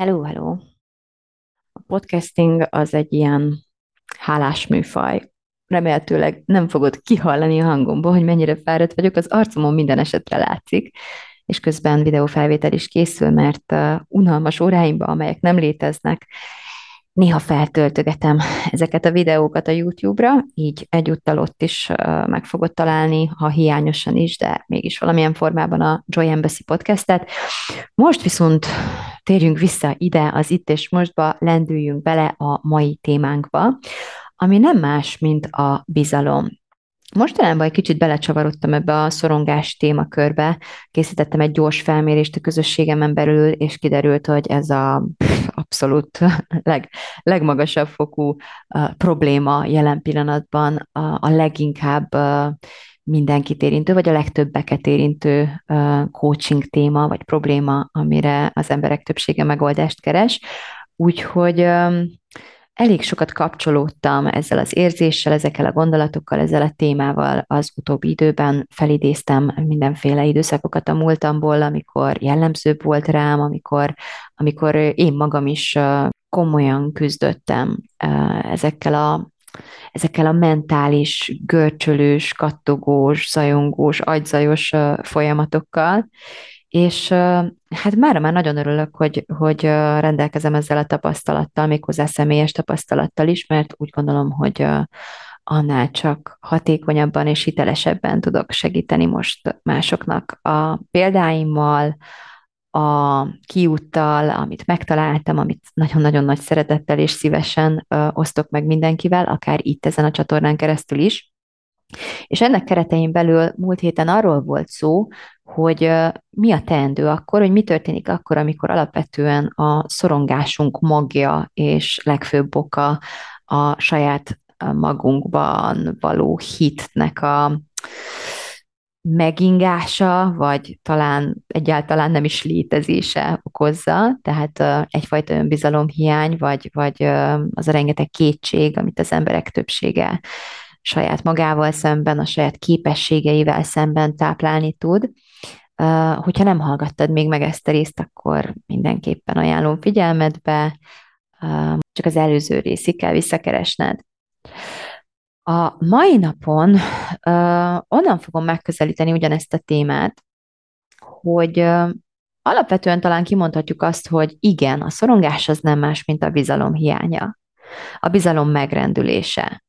Hello, hello! A podcasting az egy ilyen hálás műfaj. Remélhetőleg nem fogod kihallani a hangomból, hogy mennyire fáradt vagyok, az arcomon minden esetre látszik, és közben videófelvétel is készül, mert uh, unalmas óráimban, amelyek nem léteznek, néha feltöltögetem ezeket a videókat a YouTube-ra, így egyúttal ott is meg fogod találni, ha hiányosan is, de mégis valamilyen formában a Joy Embassy podcastet. Most viszont térjünk vissza ide, az itt és mostba, lendüljünk bele a mai témánkba, ami nem más, mint a bizalom. Mostanában egy kicsit belecsavarodtam ebbe a szorongás témakörbe, készítettem egy gyors felmérést a közösségemen belül, és kiderült, hogy ez a abszolút leg, legmagasabb fokú uh, probléma jelen pillanatban, a, a leginkább mindenkit érintő, vagy a legtöbbeket érintő coaching téma, vagy probléma, amire az emberek többsége megoldást keres. Úgyhogy elég sokat kapcsolódtam ezzel az érzéssel, ezekkel a gondolatokkal, ezzel a témával az utóbbi időben. Felidéztem mindenféle időszakokat a múltamból, amikor jellemzőbb volt rám, amikor, amikor én magam is komolyan küzdöttem ezekkel a ezekkel a mentális, görcsölős, kattogós, zajongós, agyzajos folyamatokkal, és hát már már nagyon örülök, hogy, hogy rendelkezem ezzel a tapasztalattal, méghozzá személyes tapasztalattal is, mert úgy gondolom, hogy annál csak hatékonyabban és hitelesebben tudok segíteni most másoknak a példáimmal, a kiúttal, amit megtaláltam, amit nagyon-nagyon nagy szeretettel és szívesen osztok meg mindenkivel, akár itt ezen a csatornán keresztül is. És ennek keretein belül múlt héten arról volt szó, hogy mi a teendő akkor, hogy mi történik akkor, amikor alapvetően a szorongásunk magja és legfőbb oka a saját magunkban való hitnek a megingása, vagy talán egyáltalán nem is létezése okozza, tehát egyfajta önbizalomhiány, vagy, vagy az a rengeteg kétség, amit az emberek többsége saját magával szemben, a saját képességeivel szemben táplálni tud. Hogyha nem hallgattad még meg ezt a részt, akkor mindenképpen ajánlom figyelmetbe, csak az előző részig kell visszakeresned. A mai napon onnan fogom megközelíteni ugyanezt a témát, hogy alapvetően talán kimondhatjuk azt, hogy igen, a szorongás az nem más, mint a bizalom hiánya, a bizalom megrendülése.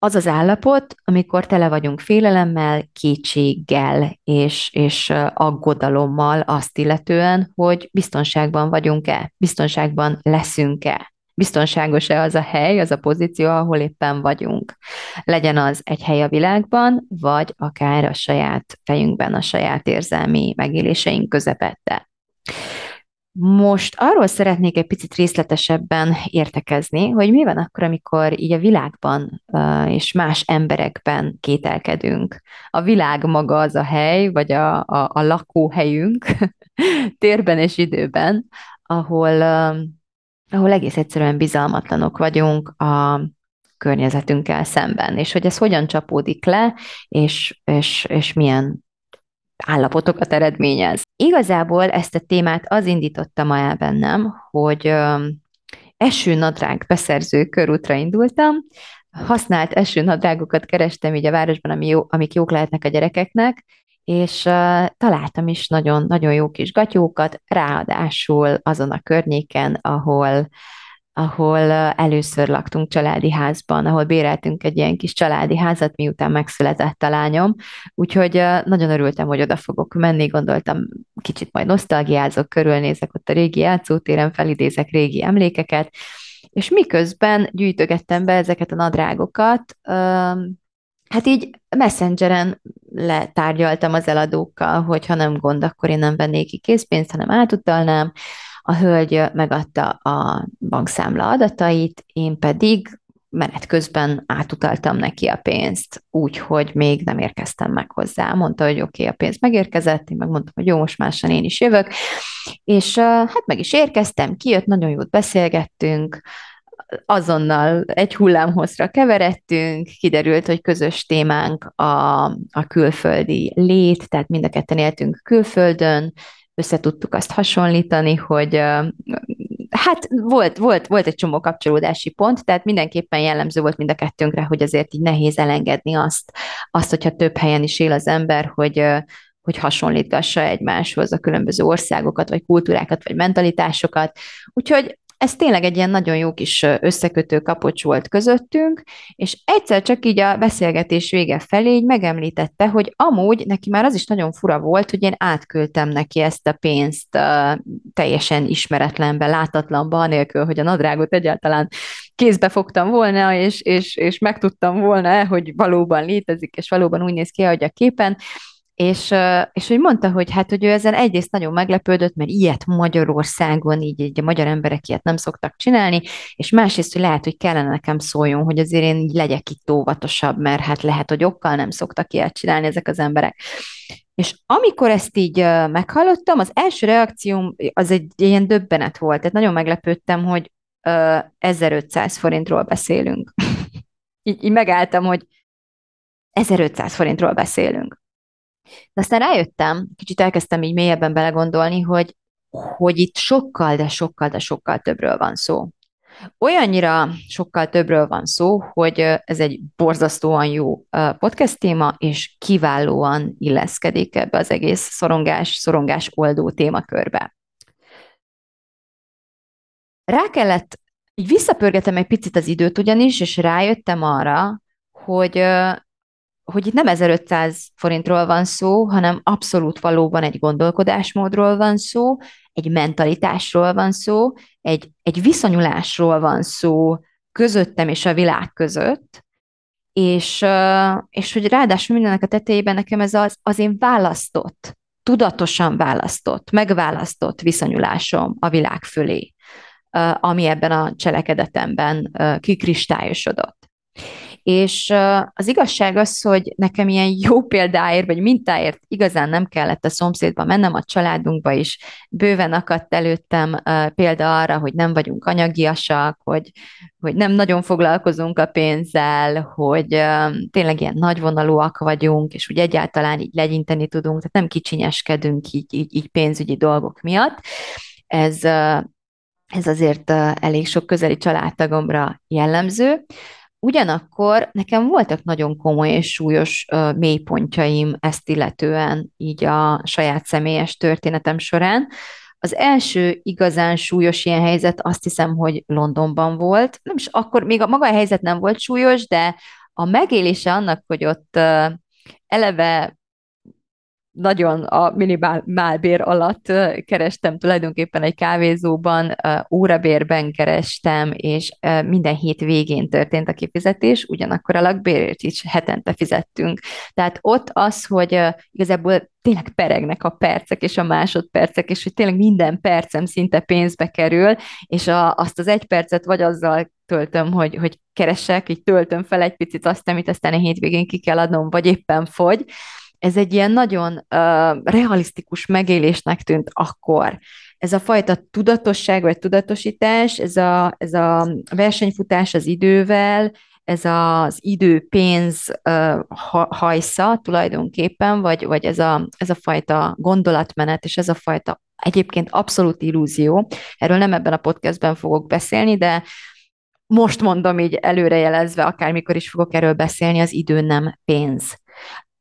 Az az állapot, amikor tele vagyunk félelemmel, kétséggel és, és aggodalommal azt illetően, hogy biztonságban vagyunk-e, biztonságban leszünk-e biztonságos-e az a hely, az a pozíció, ahol éppen vagyunk. Legyen az egy hely a világban, vagy akár a saját fejünkben, a saját érzelmi megéléseink közepette. Most arról szeretnék egy picit részletesebben értekezni, hogy mi van akkor, amikor így a világban és más emberekben kételkedünk. A világ maga az a hely, vagy a, a, a lakóhelyünk térben és időben, ahol ahol egész egyszerűen bizalmatlanok vagyunk a környezetünkkel szemben, és hogy ez hogyan csapódik le, és, és, és milyen állapotokat eredményez. Igazából ezt a témát az indította ma el bennem, hogy esőnadrág beszerző körútra indultam, használt esőnadrágokat kerestem így a városban, ami jó, amik jók lehetnek a gyerekeknek, és találtam is nagyon, nagyon jó kis gatyókat, ráadásul azon a környéken, ahol ahol először laktunk családi házban, ahol béreltünk egy ilyen kis családi házat, miután megszületett a lányom, úgyhogy nagyon örültem, hogy oda fogok menni, gondoltam, kicsit majd nosztalgiázok, körülnézek ott a régi játszótéren, felidézek régi emlékeket, és miközben gyűjtögettem be ezeket a nadrágokat, hát így messengeren letárgyaltam az eladókkal, hogy ha nem gond, akkor én nem vennék ki készpénzt, hanem átutalnám. A hölgy megadta a bankszámla adatait, én pedig menet közben átutaltam neki a pénzt, úgy, hogy még nem érkeztem meg hozzá. Mondta, hogy oké, okay, a pénz megérkezett, én megmondtam, hogy jó, most másan én is jövök, és hát meg is érkeztem, kijött, nagyon jót beszélgettünk, azonnal egy hullámhozra keveredtünk, kiderült, hogy közös témánk a, a külföldi lét, tehát mind a ketten éltünk külföldön, össze tudtuk azt hasonlítani, hogy hát volt, volt, volt egy csomó kapcsolódási pont, tehát mindenképpen jellemző volt mind a kettőnkre, hogy azért így nehéz elengedni azt, azt hogyha több helyen is él az ember, hogy, hogy hasonlítgassa egymáshoz a különböző országokat, vagy kultúrákat, vagy mentalitásokat. Úgyhogy ez tényleg egy ilyen nagyon jó kis összekötő kapocs volt közöttünk, és egyszer csak így a beszélgetés vége felé így megemlítette, hogy amúgy neki már az is nagyon fura volt, hogy én átküldtem neki ezt a pénzt uh, teljesen ismeretlenbe, látatlanba, anélkül, hogy a nadrágot egyáltalán kézbe fogtam volna, és, és, és megtudtam volna, hogy valóban létezik, és valóban úgy néz ki, ahogy a képen, és, és hogy mondta, hogy hát, hogy ő ezen egyrészt nagyon meglepődött, mert ilyet Magyarországon, így, így a magyar emberek ilyet nem szoktak csinálni, és másrészt, hogy lehet, hogy kellene nekem szóljon, hogy azért én így legyek itt óvatosabb, mert hát lehet, hogy okkal nem szoktak ilyet csinálni ezek az emberek. És amikor ezt így meghallottam, az első reakcióm az egy ilyen döbbenet volt, tehát nagyon meglepődtem, hogy 1500 forintról beszélünk. így, így megálltam, hogy 1500 forintról beszélünk. De aztán rájöttem, kicsit elkezdtem így mélyebben belegondolni, hogy, hogy itt sokkal, de sokkal, de sokkal többről van szó. Olyannyira sokkal többről van szó, hogy ez egy borzasztóan jó podcast téma, és kiválóan illeszkedik ebbe az egész szorongás, szorongás oldó témakörbe. Rá kellett, így visszapörgetem egy picit az időt ugyanis, és rájöttem arra, hogy hogy itt nem 1500 forintról van szó, hanem abszolút valóban egy gondolkodásmódról van szó, egy mentalitásról van szó, egy, egy viszonyulásról van szó közöttem és a világ között, és, és hogy ráadásul mindennek a tetejében nekem ez az, az én választott, tudatosan választott, megválasztott viszonyulásom a világ fölé, ami ebben a cselekedetemben kikristályosodott. És az igazság az, hogy nekem ilyen jó példáért, vagy mintáért igazán nem kellett a szomszédba mennem, a családunkba is bőven akadt előttem példa arra, hogy nem vagyunk anyagiasak, hogy, hogy nem nagyon foglalkozunk a pénzzel, hogy tényleg ilyen nagyvonalúak vagyunk, és hogy egyáltalán így legyinteni tudunk, tehát nem kicsinyeskedünk így, így, így pénzügyi dolgok miatt. Ez, ez azért elég sok közeli családtagomra jellemző. Ugyanakkor nekem voltak nagyon komoly és súlyos uh, mélypontjaim ezt illetően, így a saját személyes történetem során. Az első igazán súlyos ilyen helyzet azt hiszem, hogy Londonban volt. Nem is akkor, még a maga a helyzet nem volt súlyos, de a megélése annak, hogy ott uh, eleve nagyon a minimálbér alatt kerestem tulajdonképpen egy kávézóban, órabérben kerestem, és minden hét végén történt a kifizetés, ugyanakkor a lakbérért is hetente fizettünk. Tehát ott az, hogy igazából tényleg peregnek a percek és a másodpercek, és hogy tényleg minden percem szinte pénzbe kerül, és a, azt az egy percet vagy azzal töltöm, hogy, hogy keresek, így töltöm fel egy picit azt, amit aztán a hétvégén ki kell adnom, vagy éppen fogy, ez egy ilyen nagyon uh, realisztikus megélésnek tűnt akkor. Ez a fajta tudatosság vagy tudatosítás, ez a, ez a versenyfutás az idővel, ez az idő-pénz uh, hajsza tulajdonképpen, vagy, vagy ez, a, ez a fajta gondolatmenet, és ez a fajta egyébként abszolút illúzió. Erről nem ebben a podcastben fogok beszélni, de most mondom így előrejelezve, akármikor is fogok erről beszélni, az idő nem pénz.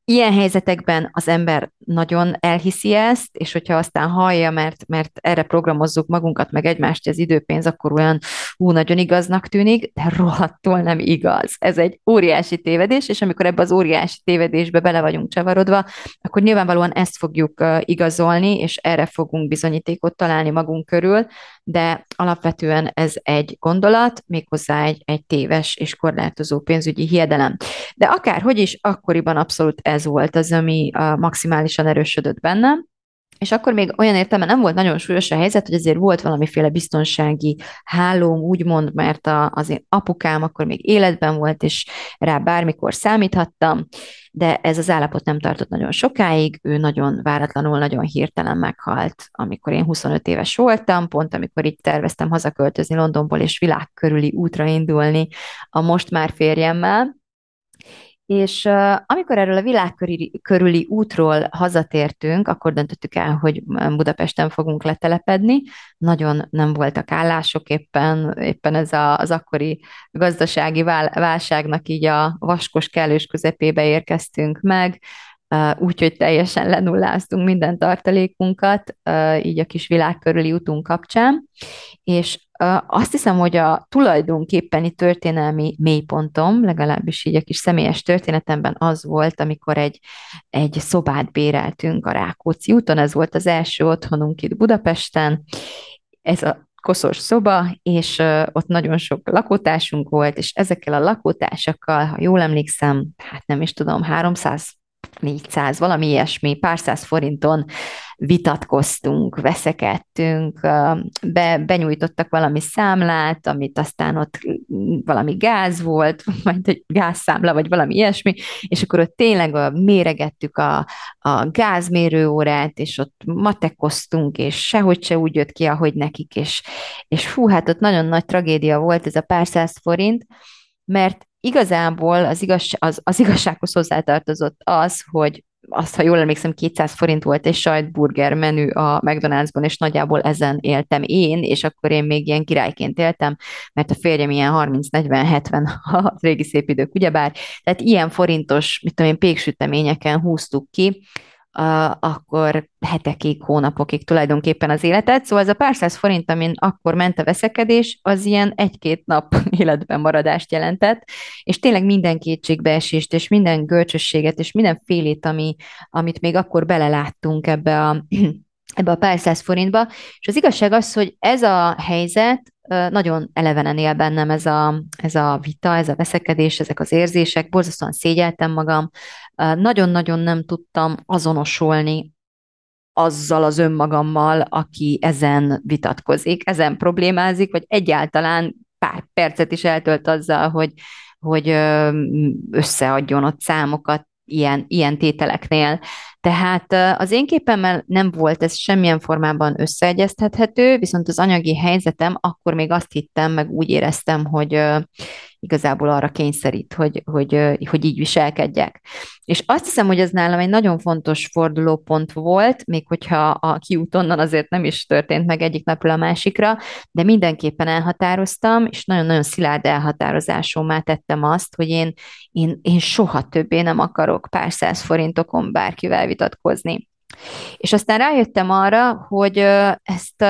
Ilyen helyzetekben az ember nagyon elhiszi ezt, és hogyha aztán hallja, mert, mert erre programozzuk magunkat, meg egymást, az időpénz, akkor olyan, hú, nagyon igaznak tűnik, de rohadtul nem igaz. Ez egy óriási tévedés, és amikor ebbe az óriási tévedésbe bele vagyunk csavarodva, akkor nyilvánvalóan ezt fogjuk igazolni, és erre fogunk bizonyítékot találni magunk körül, de alapvetően ez egy gondolat, méghozzá egy, egy téves és korlátozó pénzügyi hiedelem. De akárhogy is, akkoriban abszolút ez volt az, ami maximálisan erősödött bennem, és akkor még olyan értelme nem volt nagyon súlyos a helyzet, hogy azért volt valamiféle biztonsági hálóm, úgymond, mert a, az én apukám akkor még életben volt, és rá bármikor számíthattam, de ez az állapot nem tartott nagyon sokáig, ő nagyon váratlanul, nagyon hirtelen meghalt, amikor én 25 éves voltam, pont amikor így terveztem hazaköltözni Londonból, és világ körüli útra indulni a most már férjemmel, és uh, amikor erről a világ körüli útról hazatértünk, akkor döntöttük el, hogy Budapesten fogunk letelepedni. Nagyon nem voltak állások éppen, éppen ez a, az akkori gazdasági válságnak így a vaskos kellős közepébe érkeztünk meg, úgyhogy teljesen lenulláztunk minden tartalékunkat, így a kis világ körüli útunk kapcsán, és azt hiszem, hogy a tulajdonképpeni történelmi mélypontom, legalábbis így a kis személyes történetemben az volt, amikor egy, egy szobát béreltünk a Rákóczi úton, ez volt az első otthonunk itt Budapesten, ez a koszos szoba, és ott nagyon sok lakótársunk volt, és ezekkel a lakótársakkal, ha jól emlékszem, hát nem is tudom, 300 400, valami ilyesmi, pár száz forinton vitatkoztunk, veszekedtünk, be, benyújtottak valami számlát, amit aztán ott valami gáz volt, majd egy gázszámla, vagy valami ilyesmi, és akkor ott tényleg méregettük a, a gázmérőórát, és ott matekoztunk, és sehogy se úgy jött ki, ahogy nekik, és, és fú, hát ott nagyon nagy tragédia volt ez a pár száz forint, mert igazából az, igaz, az, az igazsághoz hozzátartozott az, hogy azt, ha jól emlékszem, 200 forint volt egy sajtburger menü a McDonald'sban, és nagyjából ezen éltem én, és akkor én még ilyen királyként éltem, mert a férjem ilyen 30-40-70 a régi szép idők, ugyebár. Tehát ilyen forintos, mit tudom én, péksüteményeken húztuk ki, akkor hetekig, hónapokig tulajdonképpen az életet. Szóval ez a pár száz forint, amin akkor ment a veszekedés, az ilyen egy-két nap életben maradást jelentett, és tényleg minden kétségbeesést, és minden görcsösséget, és minden félét, ami, amit még akkor beleláttunk ebbe a ebbe a pár száz forintba, és az igazság az, hogy ez a helyzet nagyon elevenen él bennem ez a, ez a vita, ez a veszekedés, ezek az érzések, borzasztóan szégyeltem magam, nagyon-nagyon nem tudtam azonosulni azzal az önmagammal, aki ezen vitatkozik, ezen problémázik, vagy egyáltalán pár percet is eltölt azzal, hogy, hogy összeadjon ott számokat ilyen, ilyen tételeknél. Tehát az én képemmel nem volt ez semmilyen formában összeegyeztethető, viszont az anyagi helyzetem akkor még azt hittem, meg úgy éreztem, hogy igazából arra kényszerít, hogy, hogy, hogy így viselkedjek. És azt hiszem, hogy ez nálam egy nagyon fontos fordulópont volt, még hogyha a kiút onnan azért nem is történt meg egyik napról a másikra, de mindenképpen elhatároztam, és nagyon-nagyon szilárd elhatározásommá tettem azt, hogy én, én, én soha többé nem akarok pár száz forintokon bárkivel vitatkozni. És aztán rájöttem arra, hogy ezt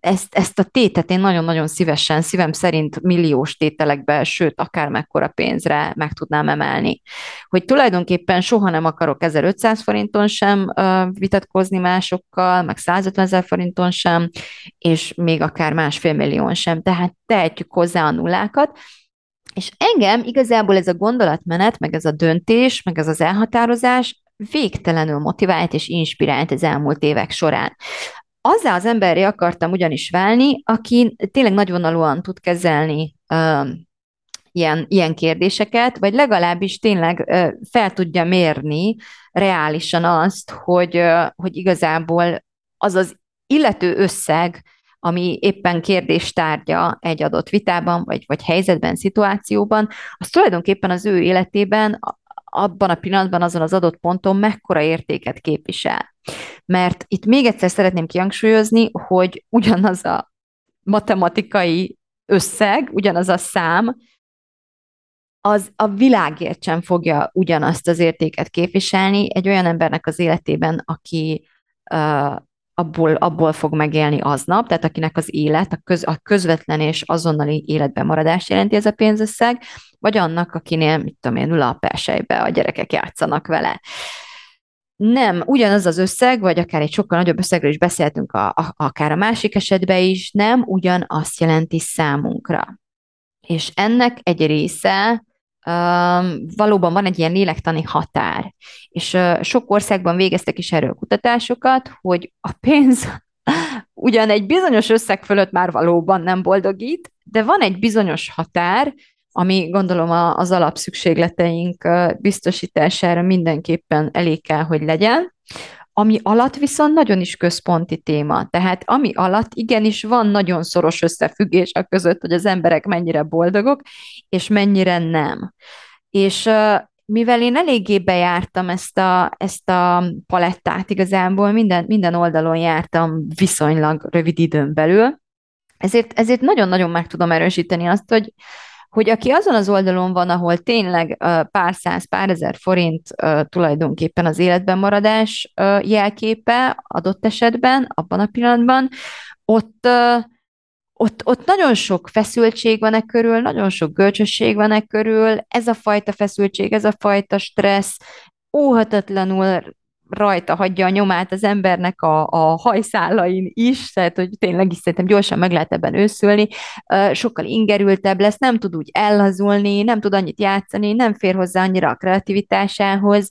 ezt, ezt a tétet én nagyon-nagyon szívesen, szívem szerint milliós tételekbe, sőt, akár mekkora pénzre meg tudnám emelni. Hogy tulajdonképpen soha nem akarok 1500 forinton sem vitatkozni másokkal, meg 150 ezer forinton sem, és még akár másfél millión sem. Tehát tehetjük hozzá a nullákat, és engem igazából ez a gondolatmenet, meg ez a döntés, meg ez az elhatározás végtelenül motivált és inspirált az elmúlt évek során. Azzá az emberré akartam ugyanis válni, aki tényleg nagyvonalúan tud kezelni um, ilyen, ilyen kérdéseket, vagy legalábbis tényleg uh, fel tudja mérni reálisan azt, hogy, uh, hogy igazából az az illető összeg, ami éppen kérdéstárgya egy adott vitában, vagy, vagy helyzetben, szituációban, az tulajdonképpen az ő életében abban a pillanatban, azon az adott ponton mekkora értéket képvisel. Mert itt még egyszer szeretném kihangsúlyozni, hogy ugyanaz a matematikai összeg, ugyanaz a szám, az a világért sem fogja ugyanazt az értéket képviselni egy olyan embernek az életében, aki, abból, abból fog megélni aznap, tehát akinek az élet, a, köz, a közvetlen és azonnali életben maradás jelenti ez a pénzösszeg, vagy annak, akinél, mit tudom én, ül a persejbe, a gyerekek játszanak vele. Nem, ugyanaz az összeg, vagy akár egy sokkal nagyobb összegről is beszéltünk, a, a, akár a másik esetben is, nem ugyanazt jelenti számunkra. És ennek egy része valóban van egy ilyen lélektani határ. És sok országban végeztek is erről kutatásokat, hogy a pénz ugyan egy bizonyos összeg fölött már valóban nem boldogít, de van egy bizonyos határ, ami gondolom az alapszükségleteink biztosítására mindenképpen elég kell, hogy legyen, ami alatt viszont nagyon is központi téma. Tehát ami alatt igenis van nagyon szoros összefüggés a között, hogy az emberek mennyire boldogok, és mennyire nem. És mivel én eléggé bejártam ezt a, ezt a palettát igazából, minden, minden oldalon jártam viszonylag rövid időn belül, ezért, ezért nagyon-nagyon meg tudom erősíteni azt, hogy, hogy aki azon az oldalon van, ahol tényleg pár száz, pár ezer forint tulajdonképpen az életben maradás jelképe adott esetben, abban a pillanatban, ott, ott, ott nagyon sok feszültség van e körül, nagyon sok gölcsösség van e körül, ez a fajta feszültség, ez a fajta stressz óhatatlanul rajta hagyja a nyomát az embernek a, a hajszálain is, tehát hogy tényleg is szerintem gyorsan meg lehet ebben őszülni, sokkal ingerültebb lesz, nem tud úgy ellazulni, nem tud annyit játszani, nem fér hozzá annyira a kreativitásához,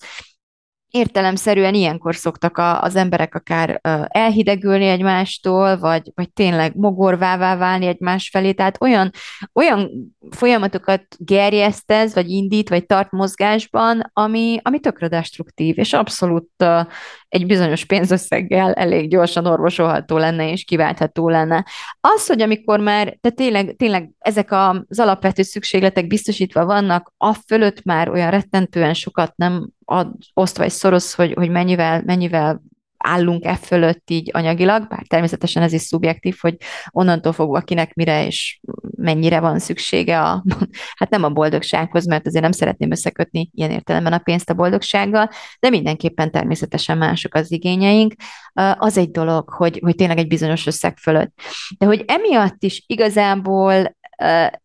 értelemszerűen ilyenkor szoktak a, az emberek akár elhidegülni egymástól, vagy, vagy tényleg mogorvává válni egymás felé, tehát olyan, olyan folyamatokat gerjesztez, vagy indít, vagy tart mozgásban, ami, ami tökre destruktív, és abszolút uh, egy bizonyos pénzösszeggel elég gyorsan orvosolható lenne, és kiváltható lenne. Az, hogy amikor már, tehát tényleg, tényleg ezek az alapvető szükségletek biztosítva vannak, a fölött már olyan rettentően sokat nem ad, oszt vagy szorosz, hogy, hogy mennyivel, mennyivel állunk e fölött így anyagilag, bár természetesen ez is szubjektív, hogy onnantól fogva kinek mire és mennyire van szüksége a, hát nem a boldogsághoz, mert azért nem szeretném összekötni ilyen értelemben a pénzt a boldogsággal, de mindenképpen természetesen mások az igényeink. Az egy dolog, hogy, hogy tényleg egy bizonyos összeg fölött. De hogy emiatt is igazából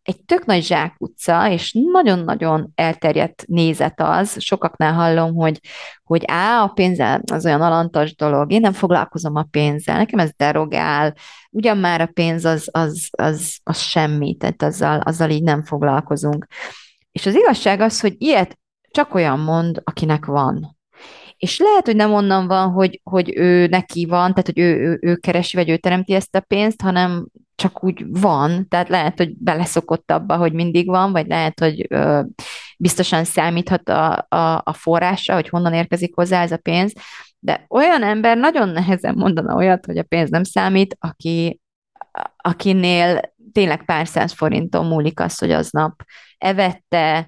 egy tök nagy zsákutca, és nagyon-nagyon elterjedt nézet az, sokaknál hallom, hogy, hogy á, a pénzzel az olyan alantas dolog, én nem foglalkozom a pénzzel, nekem ez derogál, ugyan már a pénz az, az, az, az semmi, tehát azzal, azzal így nem foglalkozunk. És az igazság az, hogy ilyet csak olyan mond, akinek van. És lehet, hogy nem onnan van, hogy, hogy ő neki van, tehát hogy ő, ő, ő keresi, vagy ő teremti ezt a pénzt, hanem csak úgy van, tehát lehet, hogy beleszokott abba, hogy mindig van, vagy lehet, hogy ö, biztosan számíthat a, a, a forrásra, hogy honnan érkezik hozzá ez a pénz, de olyan ember nagyon nehezen mondana olyat, hogy a pénz nem számít, aki, akinél tényleg pár száz forinton múlik az, hogy aznap evette,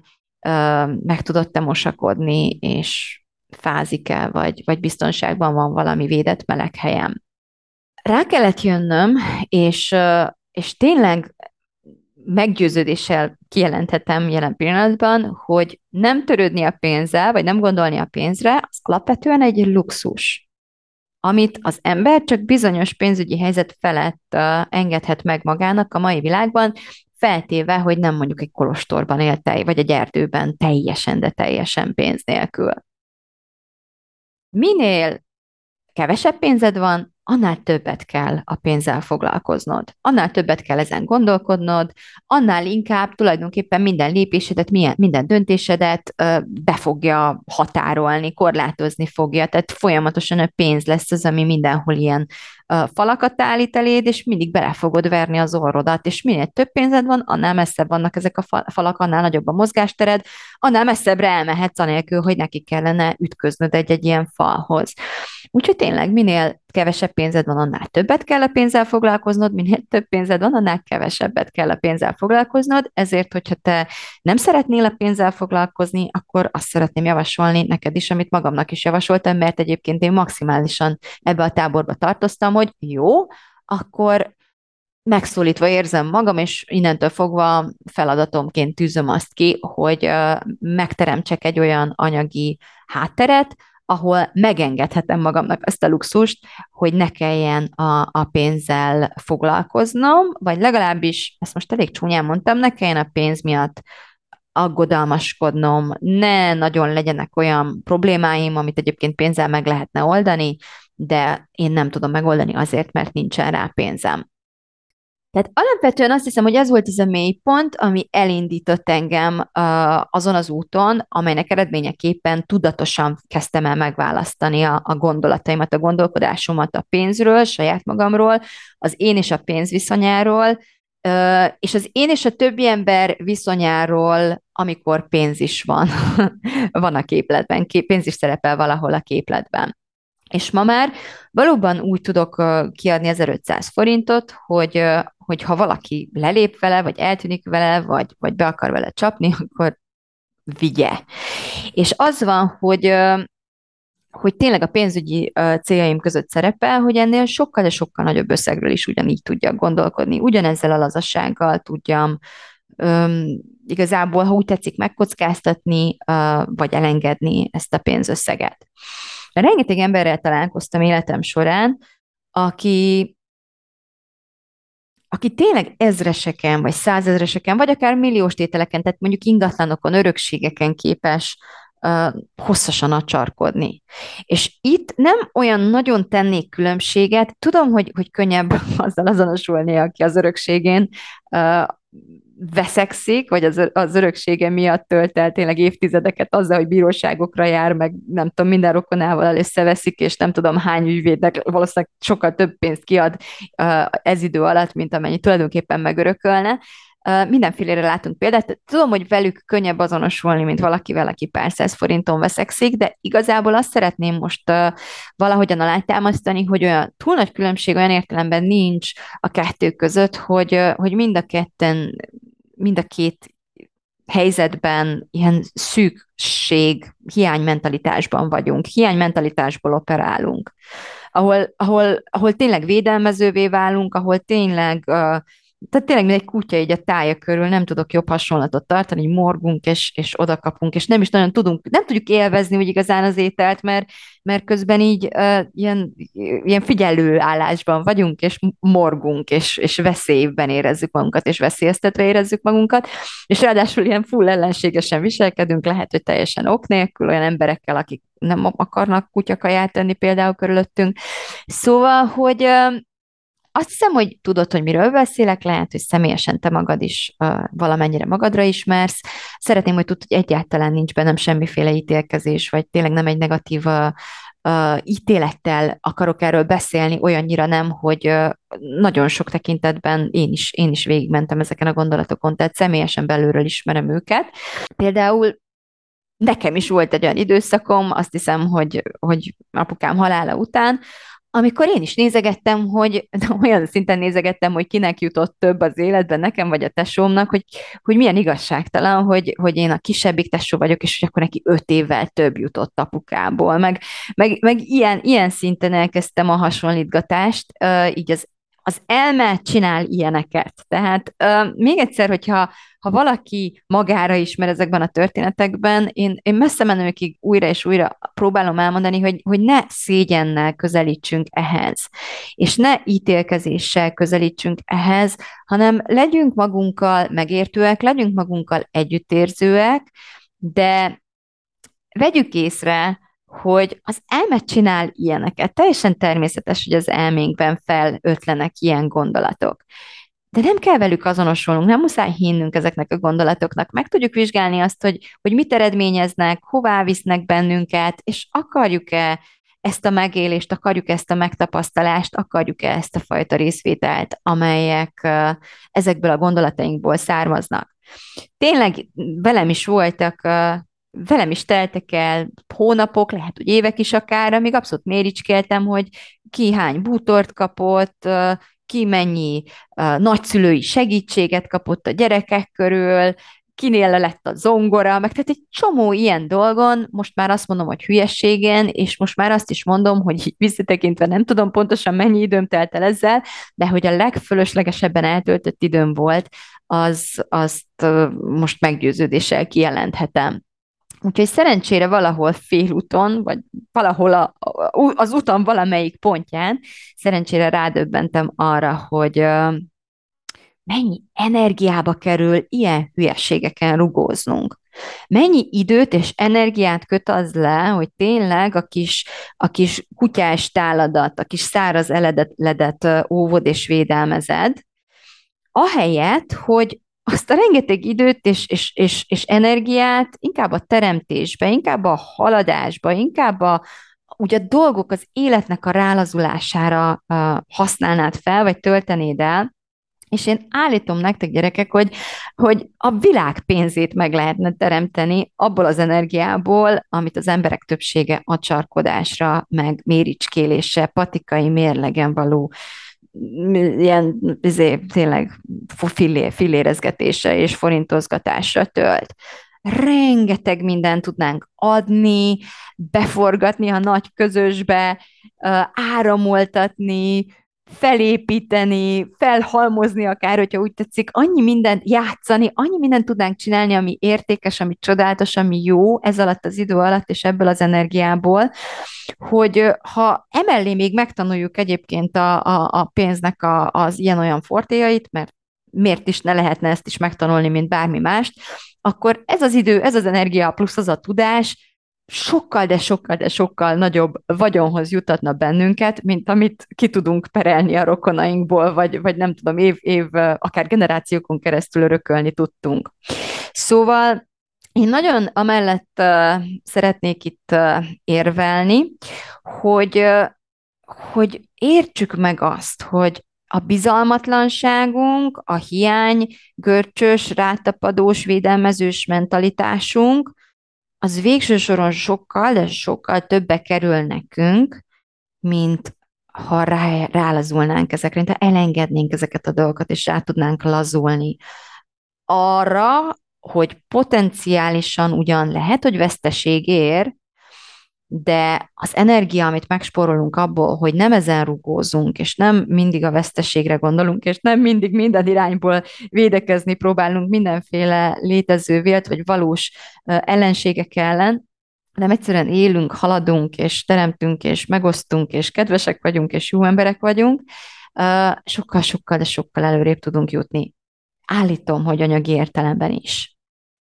meg tudott-e mosakodni, és fázik el, vagy, vagy biztonságban van valami védett meleg helyem. Rá kellett jönnöm, és, és tényleg meggyőződéssel kijelenthetem jelen pillanatban, hogy nem törődni a pénzzel, vagy nem gondolni a pénzre, az alapvetően egy luxus, amit az ember csak bizonyos pénzügyi helyzet felett engedhet meg magának a mai világban, feltéve, hogy nem mondjuk egy kolostorban él, vagy egy erdőben teljesen, de teljesen pénz nélkül. Minél kevesebb pénzed van, annál többet kell a pénzzel foglalkoznod. Annál többet kell ezen gondolkodnod, annál inkább tulajdonképpen minden lépésedet, minden döntésedet be fogja határolni, korlátozni fogja. Tehát folyamatosan a pénz lesz az, ami mindenhol ilyen falakat állít eléd, és mindig bele fogod verni az orrodat, és minél több pénzed van, annál messzebb vannak ezek a falak, annál nagyobb a mozgástered, annál messzebbre elmehetsz anélkül, hogy neki kellene ütköznöd egy-egy ilyen falhoz. Úgyhogy tényleg minél kevesebb pénzed van, annál többet kell a pénzzel foglalkoznod, minél több pénzed van, annál kevesebbet kell a pénzzel foglalkoznod, ezért, hogyha te nem szeretnél a pénzzel foglalkozni, akkor azt szeretném javasolni neked is, amit magamnak is javasoltam, mert egyébként én maximálisan ebbe a táborba tartoztam, hogy jó, akkor megszólítva érzem magam, és innentől fogva feladatomként tűzöm azt ki, hogy megteremtsek egy olyan anyagi hátteret, ahol megengedhetem magamnak ezt a luxust, hogy ne kelljen a, a pénzzel foglalkoznom, vagy legalábbis, ezt most elég csúnyán mondtam, ne kelljen a pénz miatt aggodalmaskodnom, ne nagyon legyenek olyan problémáim, amit egyébként pénzzel meg lehetne oldani, de én nem tudom megoldani azért, mert nincsen rá pénzem. Tehát alapvetően azt hiszem, hogy ez volt az a mélypont, ami elindított engem azon az úton, amelynek eredményeképpen tudatosan kezdtem el megválasztani a, a gondolataimat, a gondolkodásomat a pénzről, saját magamról, az én és a pénz viszonyáról, és az én és a többi ember viszonyáról, amikor pénz is van, van a képletben, pénz is szerepel valahol a képletben. És ma már valóban úgy tudok kiadni 1500 forintot, hogy, hogy ha valaki lelép vele, vagy eltűnik vele, vagy, vagy be akar vele csapni, akkor vigye. És az van, hogy hogy tényleg a pénzügyi céljaim között szerepel, hogy ennél sokkal, de sokkal nagyobb összegről is ugyanígy tudjak gondolkodni. Ugyanezzel a lazassággal tudjam um, igazából, ha úgy tetszik, megkockáztatni, uh, vagy elengedni ezt a pénzösszeget. Rengeteg emberrel találkoztam életem során, aki, aki tényleg ezreseken, vagy százezreseken, vagy akár milliós tételeken, tehát mondjuk ingatlanokon, örökségeken képes hosszasan acsarkodni. És itt nem olyan nagyon tennék különbséget, tudom, hogy, hogy könnyebb azzal azonosulni, aki az örökségén veszekszik, vagy az, az öröksége miatt tölt el tényleg évtizedeket azzal, hogy bíróságokra jár, meg nem tudom, minden rokonával összeveszik, és nem tudom hány ügyvédnek valószínűleg sokkal több pénzt kiad ez idő alatt, mint amennyi tulajdonképpen megörökölne. Mindenfélére látunk példát. Tudom, hogy velük könnyebb azonosulni, mint valakivel, aki pár száz forinton veszekszik, de igazából azt szeretném most valahogyan alátámasztani, hogy olyan túl nagy különbség olyan értelemben nincs a kettő között, hogy, hogy mind a ketten mind a két helyzetben ilyen szűkség, hiánymentalitásban vagyunk, hiánymentalitásból operálunk, ahol, ahol, ahol tényleg védelmezővé válunk, ahol tényleg uh, tehát tényleg mint egy kutya így a tája körül, nem tudok jobb hasonlatot tartani, hogy morgunk és, és oda kapunk, és nem is nagyon tudunk, nem tudjuk élvezni úgy igazán az ételt, mert, mert közben így uh, ilyen, ilyen figyelő állásban vagyunk, és morgunk, és, és veszélyben érezzük magunkat, és veszélyeztetve érezzük magunkat, és ráadásul ilyen full ellenségesen viselkedünk, lehet, hogy teljesen ok nélkül, olyan emberekkel, akik nem akarnak kutyakaját tenni például körülöttünk. Szóval, hogy azt hiszem, hogy tudod, hogy miről beszélek, lehet, hogy személyesen te magad is uh, valamennyire magadra ismersz. Szeretném, hogy tudod, hogy egyáltalán nincs bennem semmiféle ítélkezés, vagy tényleg nem egy negatív uh, uh, ítélettel akarok erről beszélni, olyannyira nem, hogy uh, nagyon sok tekintetben én is, én is végigmentem ezeken a gondolatokon, tehát személyesen belülről ismerem őket. Például nekem is volt egy olyan időszakom, azt hiszem, hogy, hogy apukám halála után, amikor én is nézegettem, hogy olyan szinten nézegettem, hogy kinek jutott több az életben, nekem vagy a tesómnak, hogy, hogy milyen igazságtalan, hogy, hogy én a kisebbik tesó vagyok, és hogy akkor neki öt évvel több jutott apukából. Meg, meg, meg ilyen, ilyen szinten elkezdtem a hasonlítgatást, így az az elme csinál ilyeneket. Tehát uh, még egyszer, hogyha ha valaki magára ismer ezekben a történetekben, én, én messze menőkig újra és újra próbálom elmondani, hogy, hogy ne szégyennel közelítsünk ehhez, és ne ítélkezéssel közelítsünk ehhez, hanem legyünk magunkkal megértőek, legyünk magunkkal együttérzőek, de vegyük észre, hogy az elme csinál ilyeneket. Teljesen természetes, hogy az elménkben felötlenek ilyen gondolatok. De nem kell velük azonosulnunk, nem muszáj hinnünk ezeknek a gondolatoknak. Meg tudjuk vizsgálni azt, hogy, hogy mit eredményeznek, hová visznek bennünket, és akarjuk-e ezt a megélést, akarjuk ezt a megtapasztalást, akarjuk-e ezt a fajta részvételt, amelyek ezekből a gondolatainkból származnak. Tényleg velem is voltak velem is teltek el hónapok, lehet, hogy évek is akár, amíg abszolút méricskéltem, hogy ki hány bútort kapott, ki mennyi nagyszülői segítséget kapott a gyerekek körül, kinél lett a zongora, meg tehát egy csomó ilyen dolgon, most már azt mondom, hogy hülyességen, és most már azt is mondom, hogy így visszatekintve nem tudom pontosan mennyi időm telt el ezzel, de hogy a legfölöslegesebben eltöltött időm volt, az, azt most meggyőződéssel kijelenthetem. Úgyhogy szerencsére valahol félúton, vagy valahol a, az utam valamelyik pontján, szerencsére rádöbbentem arra, hogy mennyi energiába kerül ilyen hülyeségeken rugóznunk. Mennyi időt és energiát köt az le, hogy tényleg a kis, a kis kutyás táladat, a kis száraz eledet óvod és védelmezed, ahelyett, hogy azt a rengeteg időt és, és, és, és energiát inkább a teremtésbe, inkább a haladásba, inkább a, ugye a dolgok az életnek a rálazulására uh, használnád fel, vagy töltenéd el, és én állítom nektek, gyerekek, hogy, hogy a világ pénzét meg lehetne teremteni abból az energiából, amit az emberek többsége a csarkodásra, meg méricskélésre, patikai mérlegen való ilyen izé, tényleg fillé, fillérezgetése és forintozgatásra tölt. Rengeteg mindent tudnánk adni, beforgatni a nagy közösbe, áramoltatni, felépíteni, felhalmozni akár, hogyha úgy tetszik, annyi mindent játszani, annyi mindent tudnánk csinálni, ami értékes, ami csodálatos, ami jó ez alatt az idő alatt, és ebből az energiából, hogy ha emellé még megtanuljuk egyébként a, a, a pénznek a, az ilyen-olyan fortéjait, mert miért is ne lehetne ezt is megtanulni, mint bármi mást, akkor ez az idő, ez az energia plusz az a tudás, sokkal, de sokkal, de sokkal nagyobb vagyonhoz jutatna bennünket, mint amit ki tudunk perelni a rokonainkból, vagy, vagy nem tudom, év, év, akár generációkon keresztül örökölni tudtunk. Szóval én nagyon amellett uh, szeretnék itt uh, érvelni, hogy, uh, hogy értsük meg azt, hogy a bizalmatlanságunk, a hiány, görcsös, rátapadós, védelmezős mentalitásunk, az végső soron sokkal, de sokkal többe kerül nekünk, mint ha rá, rálazulnánk ezekre, mint ha elengednénk ezeket a dolgokat, és rá tudnánk lazulni. Arra, hogy potenciálisan ugyan lehet, hogy veszteség ér, de az energia, amit megsporolunk abból, hogy nem ezen rugózunk, és nem mindig a veszteségre gondolunk, és nem mindig minden irányból védekezni próbálunk mindenféle létező vélt vagy valós ellenségek ellen, nem egyszerűen élünk, haladunk, és teremtünk, és megosztunk, és kedvesek vagyunk, és jó emberek vagyunk, sokkal-sokkal, de sokkal előrébb tudunk jutni. Állítom, hogy anyagi értelemben is.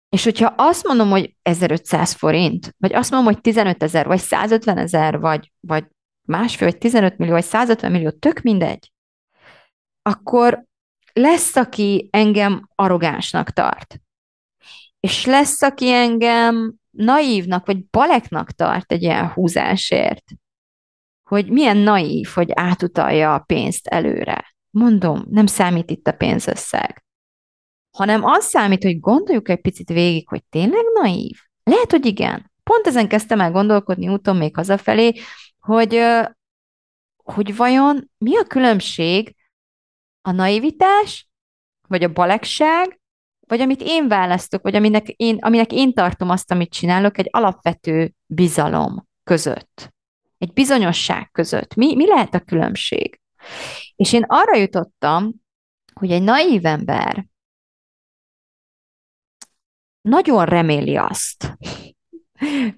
És hogyha azt mondom, hogy 1500 forint, vagy azt mondom, hogy 15 ezer, vagy 150 ezer, vagy, vagy másfél, vagy 15 millió, vagy 150 millió, tök mindegy, akkor lesz, aki engem arrogánsnak tart. És lesz, aki engem naívnak, vagy baleknak tart egy ilyen húzásért. Hogy milyen naív, hogy átutalja a pénzt előre. Mondom, nem számít itt a pénzösszeg hanem az számít, hogy gondoljuk egy picit végig, hogy tényleg naív. Lehet, hogy igen. Pont ezen kezdtem el gondolkodni úton még hazafelé, hogy, hogy vajon mi a különbség a naivitás, vagy a balekság, vagy amit én választok, vagy aminek én, aminek én tartom azt, amit csinálok, egy alapvető bizalom között. Egy bizonyosság között. Mi, mi lehet a különbség? És én arra jutottam, hogy egy naív ember, nagyon reméli azt,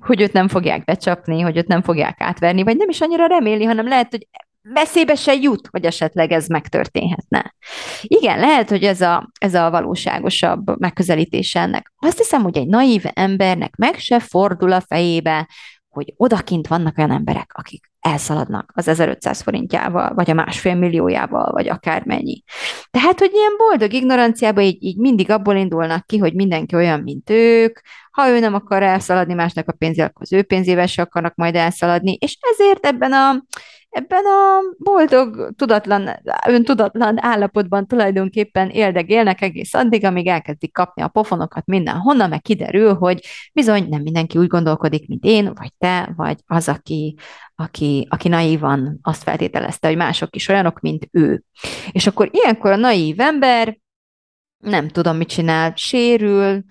hogy őt nem fogják becsapni, hogy őt nem fogják átverni, vagy nem is annyira reméli, hanem lehet, hogy veszélybe se jut, hogy esetleg ez megtörténhetne. Igen, lehet, hogy ez a, ez a valóságosabb megközelítés ennek. Azt hiszem, hogy egy naív embernek meg se fordul a fejébe, hogy odakint vannak olyan emberek, akik elszaladnak az 1500 forintjával, vagy a másfél milliójával, vagy akármennyi. Tehát, hogy ilyen boldog ignoranciában így, így mindig abból indulnak ki, hogy mindenki olyan, mint ők, ha ő nem akar elszaladni másnak a pénzével, akkor az ő pénzével se akarnak majd elszaladni, és ezért ebben a ebben a boldog, tudatlan, öntudatlan állapotban tulajdonképpen éldegélnek egész addig, amíg elkezdik kapni a pofonokat mindenhonnan, meg kiderül, hogy bizony nem mindenki úgy gondolkodik, mint én, vagy te, vagy az, aki, aki, aki naívan azt feltételezte, hogy mások is olyanok, mint ő. És akkor ilyenkor a naív ember nem tudom, mit csinál, sérül,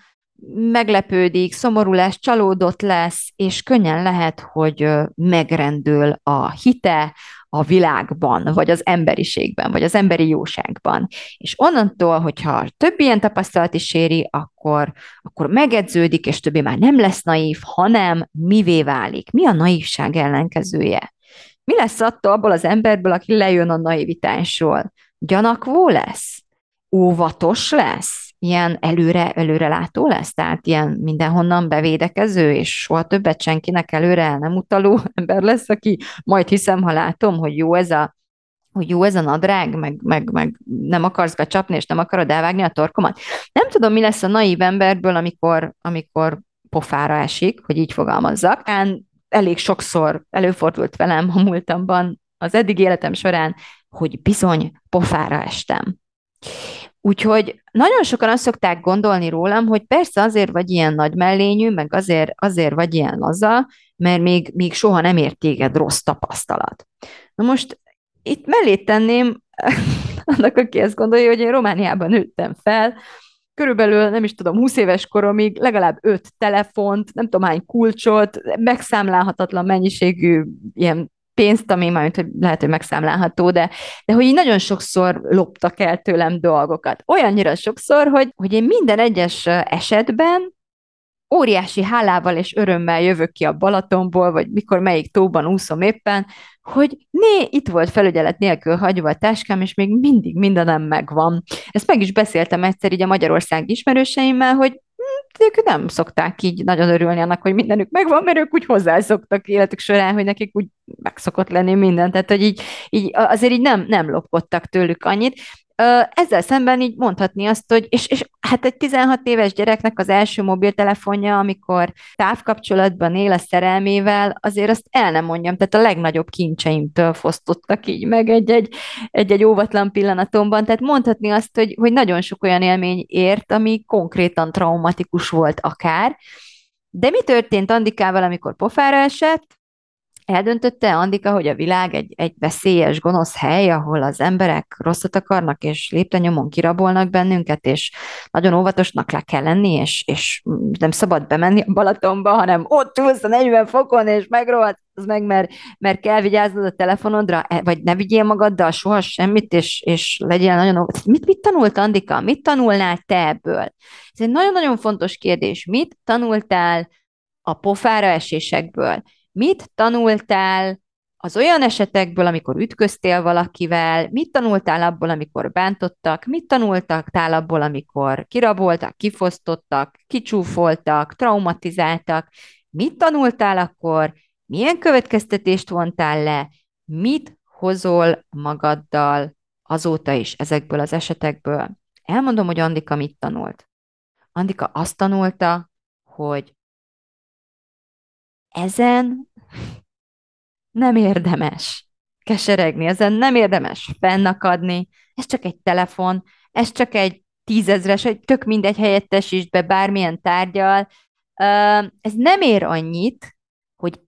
meglepődik, szomorú lesz, csalódott lesz, és könnyen lehet, hogy megrendül a hite a világban, vagy az emberiségben, vagy az emberi jóságban. És onnantól, hogyha több ilyen tapasztalat is éri, akkor, akkor megedződik, és többé már nem lesz naív, hanem mivé válik. Mi a naívság ellenkezője? Mi lesz attól abból az emberből, aki lejön a naivitásról? Gyanakvó lesz? Óvatos lesz? Ilyen előre, előrelátó lesz, tehát ilyen mindenhonnan bevédekező, és soha többet senkinek előre el nem utaló ember lesz, aki majd hiszem, ha látom, hogy jó ez a hogy jó ez a nadrág, meg, meg, meg nem akarsz becsapni, és nem akarod elvágni a torkomat. Nem tudom, mi lesz a naív emberből, amikor, amikor pofára esik, hogy így fogalmazzak. Én elég sokszor előfordult velem a múltamban, az eddig életem során, hogy bizony pofára estem. Úgyhogy nagyon sokan azt szokták gondolni rólam, hogy persze azért vagy ilyen nagy mellényű, meg azért, azért vagy ilyen laza, mert még, még soha nem ért téged rossz tapasztalat. Na most itt mellé tenném annak, aki ezt gondolja, hogy én Romániában nőttem fel, körülbelül, nem is tudom, 20 éves koromig legalább öt telefont, nem tudom hány kulcsot, megszámlálhatatlan mennyiségű ilyen pénzt, ami majd hogy lehet, hogy megszámlálható, de, de hogy így nagyon sokszor loptak el tőlem dolgokat. Olyannyira sokszor, hogy, hogy én minden egyes esetben óriási hálával és örömmel jövök ki a Balatonból, vagy mikor melyik tóban úszom éppen, hogy né, itt volt felügyelet nélkül hagyva a táskám, és még mindig mindenem megvan. Ezt meg is beszéltem egyszer így a Magyarország ismerőseimmel, hogy ők nem szokták így nagyon örülni annak, hogy mindenük megvan, mert ők úgy hozzászoktak életük során, hogy nekik úgy megszokott lenni minden, tehát hogy így, így azért így nem, nem lopkodtak tőlük annyit. Ezzel szemben így mondhatni azt, hogy, és, és hát egy 16 éves gyereknek az első mobiltelefonja, amikor távkapcsolatban él a szerelmével, azért azt el nem mondjam, tehát a legnagyobb kincseimtől fosztottak így meg egy-egy, egy-egy óvatlan pillanatomban, tehát mondhatni azt, hogy, hogy nagyon sok olyan élmény ért, ami konkrétan traumatikus volt akár, de mi történt Andikával, amikor pofára esett? Eldöntötte Andika, hogy a világ egy, egy veszélyes, gonosz hely, ahol az emberek rosszat akarnak, és léptenyomon kirabolnak bennünket, és nagyon óvatosnak le kell lenni, és, és nem szabad bemenni a Balatonba, hanem ott ülsz a 40 fokon, és megrohadt, az meg, mert, mert kell vigyáznod a telefonodra, e, vagy ne vigyél magaddal soha semmit, és, és legyél nagyon óvatos. Mit, mit tanult Andika? Mit tanulnál te ebből? Ez egy nagyon-nagyon fontos kérdés. Mit tanultál a pofára esésekből? Mit tanultál az olyan esetekből, amikor ütköztél valakivel, mit tanultál abból, amikor bántottak, mit tanultál abból, amikor kiraboltak, kifosztottak, kicsúfoltak, traumatizáltak, mit tanultál akkor, milyen következtetést vontál le, mit hozol magaddal azóta is ezekből az esetekből. Elmondom, hogy Andika mit tanult. Andika azt tanulta, hogy ezen nem érdemes keseregni, ezen nem érdemes fennakadni, ez csak egy telefon, ez csak egy tízezres, egy tök mindegy helyettesítsd be bármilyen tárgyal, ez nem ér annyit, hogy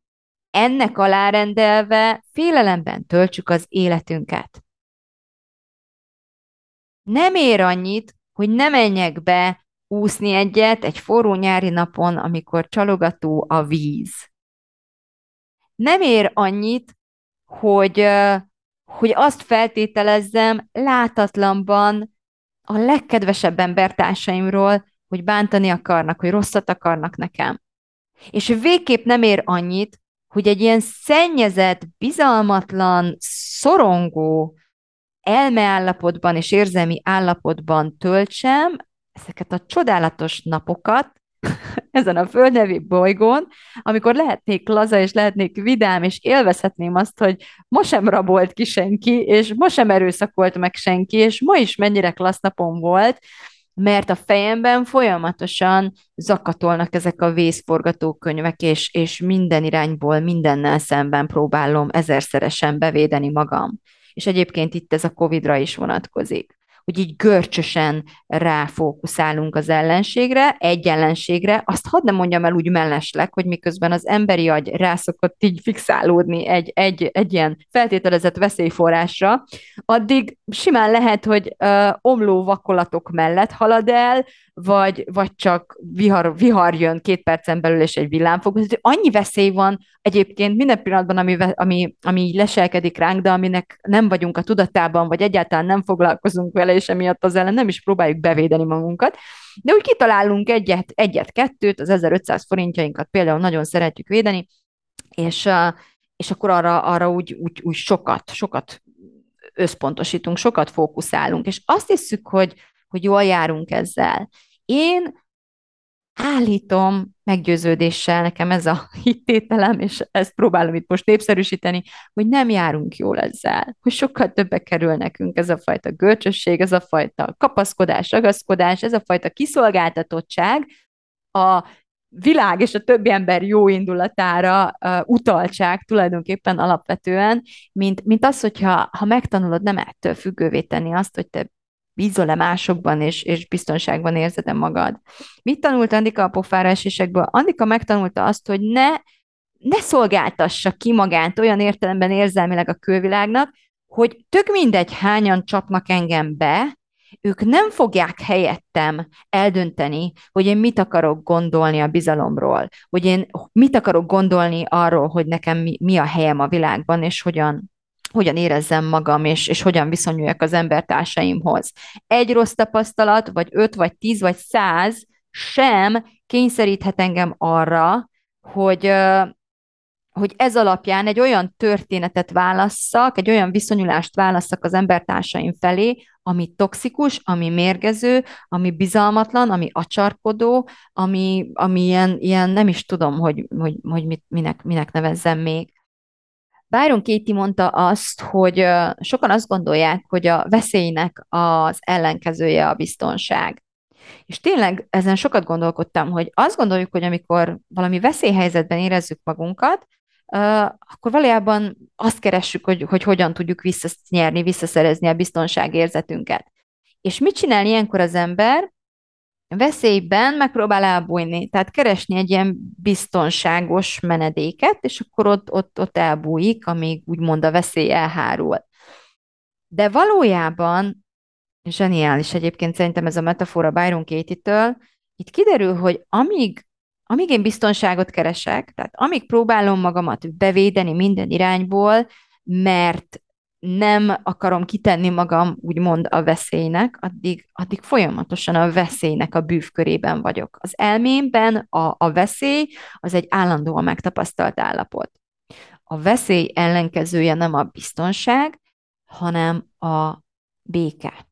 ennek alárendelve félelemben töltsük az életünket. Nem ér annyit, hogy ne menjek be úszni egyet egy forró nyári napon, amikor csalogató a víz nem ér annyit, hogy, hogy azt feltételezzem látatlanban a legkedvesebb embertársaimról, hogy bántani akarnak, hogy rosszat akarnak nekem. És végképp nem ér annyit, hogy egy ilyen szennyezett, bizalmatlan, szorongó elmeállapotban és érzelmi állapotban töltsem ezeket a csodálatos napokat, ezen a földnevi bolygón, amikor lehetnék laza, és lehetnék vidám, és élvezhetném azt, hogy ma sem rabolt ki senki, és ma sem erőszakolt meg senki, és ma is mennyire klassz napom volt, mert a fejemben folyamatosan zakatolnak ezek a vészforgatókönyvek, és, és minden irányból, mindennel szemben próbálom ezerszeresen bevédeni magam. És egyébként itt ez a Covid-ra is vonatkozik hogy így görcsösen ráfókuszálunk az ellenségre, egy ellenségre, azt hadd nem mondjam el úgy mellesleg, hogy miközben az emberi agy rászokott így fixálódni egy, egy, egy ilyen feltételezett veszélyforrásra, addig simán lehet, hogy ö, omló vakolatok mellett halad el, vagy, vagy csak vihar, vihar jön két percen belül, és egy villám fog. Annyi veszély van egyébként minden pillanatban, ami, ami, ami leselkedik ránk, de aminek nem vagyunk a tudatában, vagy egyáltalán nem foglalkozunk vele, és emiatt az ellen nem is próbáljuk bevédeni magunkat. De úgy kitalálunk egyet, egyet, kettőt, az 1500 forintjainkat például nagyon szeretjük védeni, és, és akkor arra, arra úgy, úgy, úgy sokat, sokat összpontosítunk, sokat fókuszálunk, és azt hiszük, hogy, hogy jól járunk ezzel. Én állítom meggyőződéssel, nekem ez a hittételem, és ezt próbálom itt most népszerűsíteni, hogy nem járunk jól ezzel, hogy sokkal többe kerül nekünk ez a fajta görcsösség, ez a fajta kapaszkodás, ragaszkodás, ez a fajta kiszolgáltatottság a világ és a többi ember jó indulatára uh, utaltság tulajdonképpen alapvetően, mint, mint az, hogyha ha megtanulod nem ettől függővé tenni azt, hogy te bízol-e másokban, és, és biztonságban érzed-e magad. Mit tanult Andika a pofára esésekből? Andika megtanulta azt, hogy ne, ne szolgáltassa ki magát olyan értelemben érzelmileg a külvilágnak, hogy tök mindegy, hányan csapnak engem be, ők nem fogják helyettem eldönteni, hogy én mit akarok gondolni a bizalomról, hogy én mit akarok gondolni arról, hogy nekem mi, mi a helyem a világban, és hogyan hogyan érezzem magam, és, és hogyan viszonyuljak az embertársaimhoz. Egy rossz tapasztalat, vagy öt, vagy tíz, vagy száz sem kényszeríthet engem arra, hogy, hogy ez alapján egy olyan történetet válasszak, egy olyan viszonyulást válasszak az embertársaim felé, ami toxikus, ami mérgező, ami bizalmatlan, ami acsarkodó, ami, ami ilyen, ilyen nem is tudom, hogy, hogy, hogy mit, minek, minek nevezzem még. Byron Katie mondta azt, hogy sokan azt gondolják, hogy a veszélynek az ellenkezője a biztonság. És tényleg ezen sokat gondolkodtam, hogy azt gondoljuk, hogy amikor valami veszélyhelyzetben érezzük magunkat, akkor valójában azt keressük, hogy, hogy hogyan tudjuk visszanyerni, visszaszerezni a biztonságérzetünket. És mit csinál ilyenkor az ember? Veszélyben megpróbál elbújni, tehát keresni egy ilyen biztonságos menedéket, és akkor ott, ott, ott elbújik, amíg úgymond a veszély elhárul. De valójában, zseniális egyébként szerintem ez a metafora Byron Katie-től, itt kiderül, hogy amíg, amíg én biztonságot keresek, tehát amíg próbálom magamat bevédeni minden irányból, mert nem akarom kitenni magam, úgymond a veszélynek, addig, addig folyamatosan a veszélynek a bűvkörében vagyok. Az elmémben a, a veszély az egy állandóan megtapasztalt állapot. A veszély ellenkezője nem a biztonság, hanem a béke.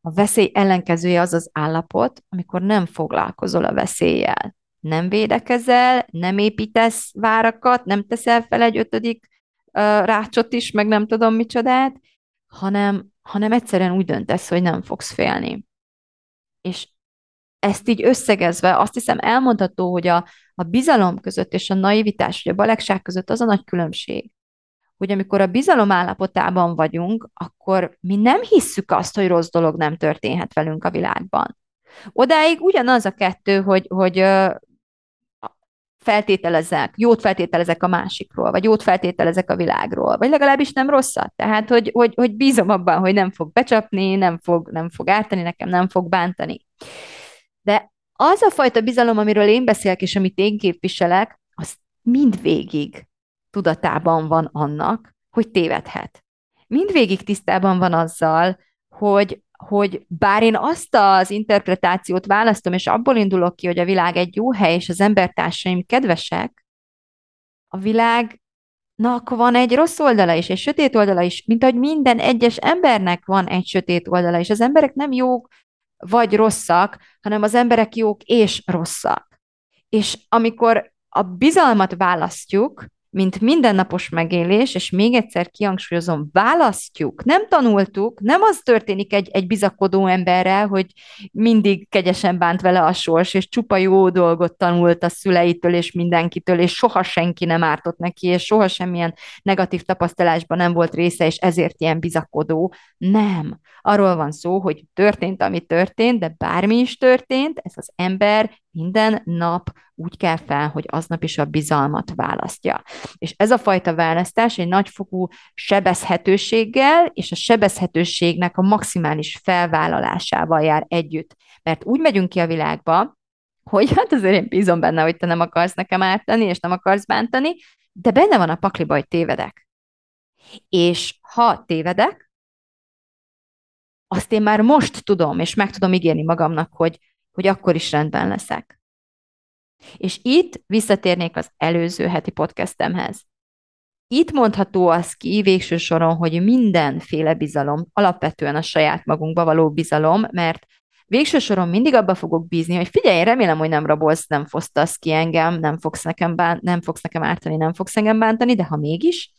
A veszély ellenkezője az az állapot, amikor nem foglalkozol a veszéllyel. Nem védekezel, nem építesz várakat, nem teszel fel egy ötödik rácsot is, meg nem tudom micsodát, hanem, hanem egyszerűen úgy döntesz, hogy nem fogsz félni. És ezt így összegezve azt hiszem elmondható, hogy a, a bizalom között és a naivitás, vagy a balegság között az a nagy különbség, hogy amikor a bizalom állapotában vagyunk, akkor mi nem hisszük azt, hogy rossz dolog nem történhet velünk a világban. Odáig ugyanaz a kettő, hogy, hogy feltételezek, jót feltételezek a másikról, vagy jót feltételezek a világról, vagy legalábbis nem rosszat. Tehát, hogy, hogy, hogy bízom abban, hogy nem fog becsapni, nem fog, nem fog ártani nekem, nem fog bántani. De az a fajta bizalom, amiről én beszélek, és amit én képviselek, az mindvégig tudatában van annak, hogy tévedhet. Mindvégig tisztában van azzal, hogy hogy bár én azt az interpretációt választom, és abból indulok ki, hogy a világ egy jó hely, és az embertársaim kedvesek, a világnak van egy rossz oldala is, egy sötét oldala is, mint ahogy minden egyes embernek van egy sötét oldala is. Az emberek nem jók vagy rosszak, hanem az emberek jók és rosszak. És amikor a bizalmat választjuk, mint mindennapos megélés, és még egyszer kihangsúlyozom, választjuk, nem tanultuk, nem az történik egy, egy bizakodó emberrel, hogy mindig kegyesen bánt vele a sors, és csupa jó dolgot tanult a szüleitől és mindenkitől, és soha senki nem ártott neki, és soha semmilyen negatív tapasztalásban nem volt része, és ezért ilyen bizakodó. Nem. Arról van szó, hogy történt, ami történt, de bármi is történt, ez az ember minden nap úgy kell fel, hogy aznap is a bizalmat választja. És ez a fajta választás egy nagyfokú sebezhetőséggel, és a sebezhetőségnek a maximális felvállalásával jár együtt. mert úgy megyünk ki a világba, hogy hát azért én bízom benne, hogy te nem akarsz nekem ártani, és nem akarsz bántani, de benne van a pakliba, hogy tévedek. És ha tévedek, azt én már most tudom, és meg tudom ígérni magamnak, hogy, hogy akkor is rendben leszek. És itt visszatérnék az előző heti podcastemhez. Itt mondható az ki végső soron, hogy mindenféle bizalom, alapvetően a saját magunkba való bizalom, mert végső soron mindig abba fogok bízni, hogy figyelj, remélem, hogy nem rabolsz, nem fosztasz ki engem, nem fogsz nekem, bán, nem fogsz nekem ártani, nem fogsz engem bántani, de ha mégis,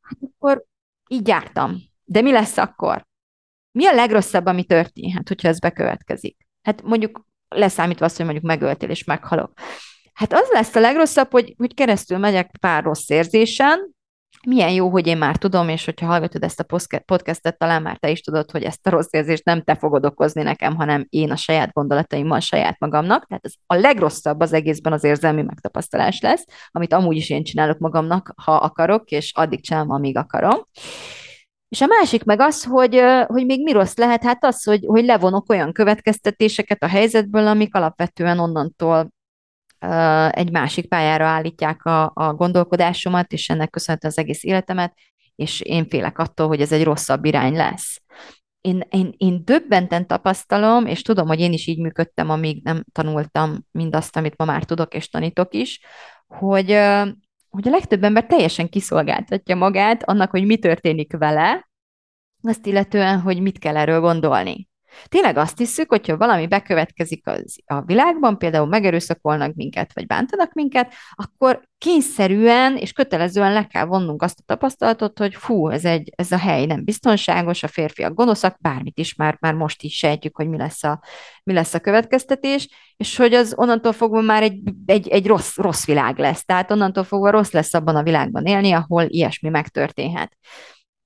hát akkor így jártam. De mi lesz akkor? Mi a legrosszabb, ami történhet, hogyha ez bekövetkezik? Hát mondjuk leszámítva azt, hogy mondjuk megöltél és meghalok. Hát az lesz a legrosszabb, hogy, hogy keresztül megyek pár rossz érzésen, milyen jó, hogy én már tudom, és hogyha hallgatod ezt a podcastet, talán már te is tudod, hogy ezt a rossz érzést nem te fogod okozni nekem, hanem én a saját gondolataimmal, saját magamnak. Tehát ez a legrosszabb az egészben az érzelmi megtapasztalás lesz, amit amúgy is én csinálok magamnak, ha akarok, és addig csinálom, amíg akarom. És a másik meg az, hogy, hogy még mi rossz lehet, hát az, hogy, hogy levonok olyan következtetéseket a helyzetből, amik alapvetően onnantól egy másik pályára állítják a, a gondolkodásomat, és ennek köszönhetően az egész életemet, és én félek attól, hogy ez egy rosszabb irány lesz. Én, én, én döbbenten tapasztalom, és tudom, hogy én is így működtem, amíg nem tanultam mindazt, amit ma már tudok és tanítok is, hogy, hogy a legtöbb ember teljesen kiszolgáltatja magát annak, hogy mi történik vele, azt illetően, hogy mit kell erről gondolni. Tényleg azt hiszük, hogyha valami bekövetkezik az, a világban, például megerőszakolnak minket, vagy bántanak minket, akkor kényszerűen és kötelezően le kell vonnunk azt a tapasztalatot, hogy fú, ez, egy, ez a hely nem biztonságos, a férfiak gonoszak, bármit is már, már most is sejtjük, hogy mi lesz, a, mi lesz a következtetés, és hogy az onnantól fogva már egy, egy, egy rossz, rossz világ lesz. Tehát onnantól fogva rossz lesz abban a világban élni, ahol ilyesmi megtörténhet.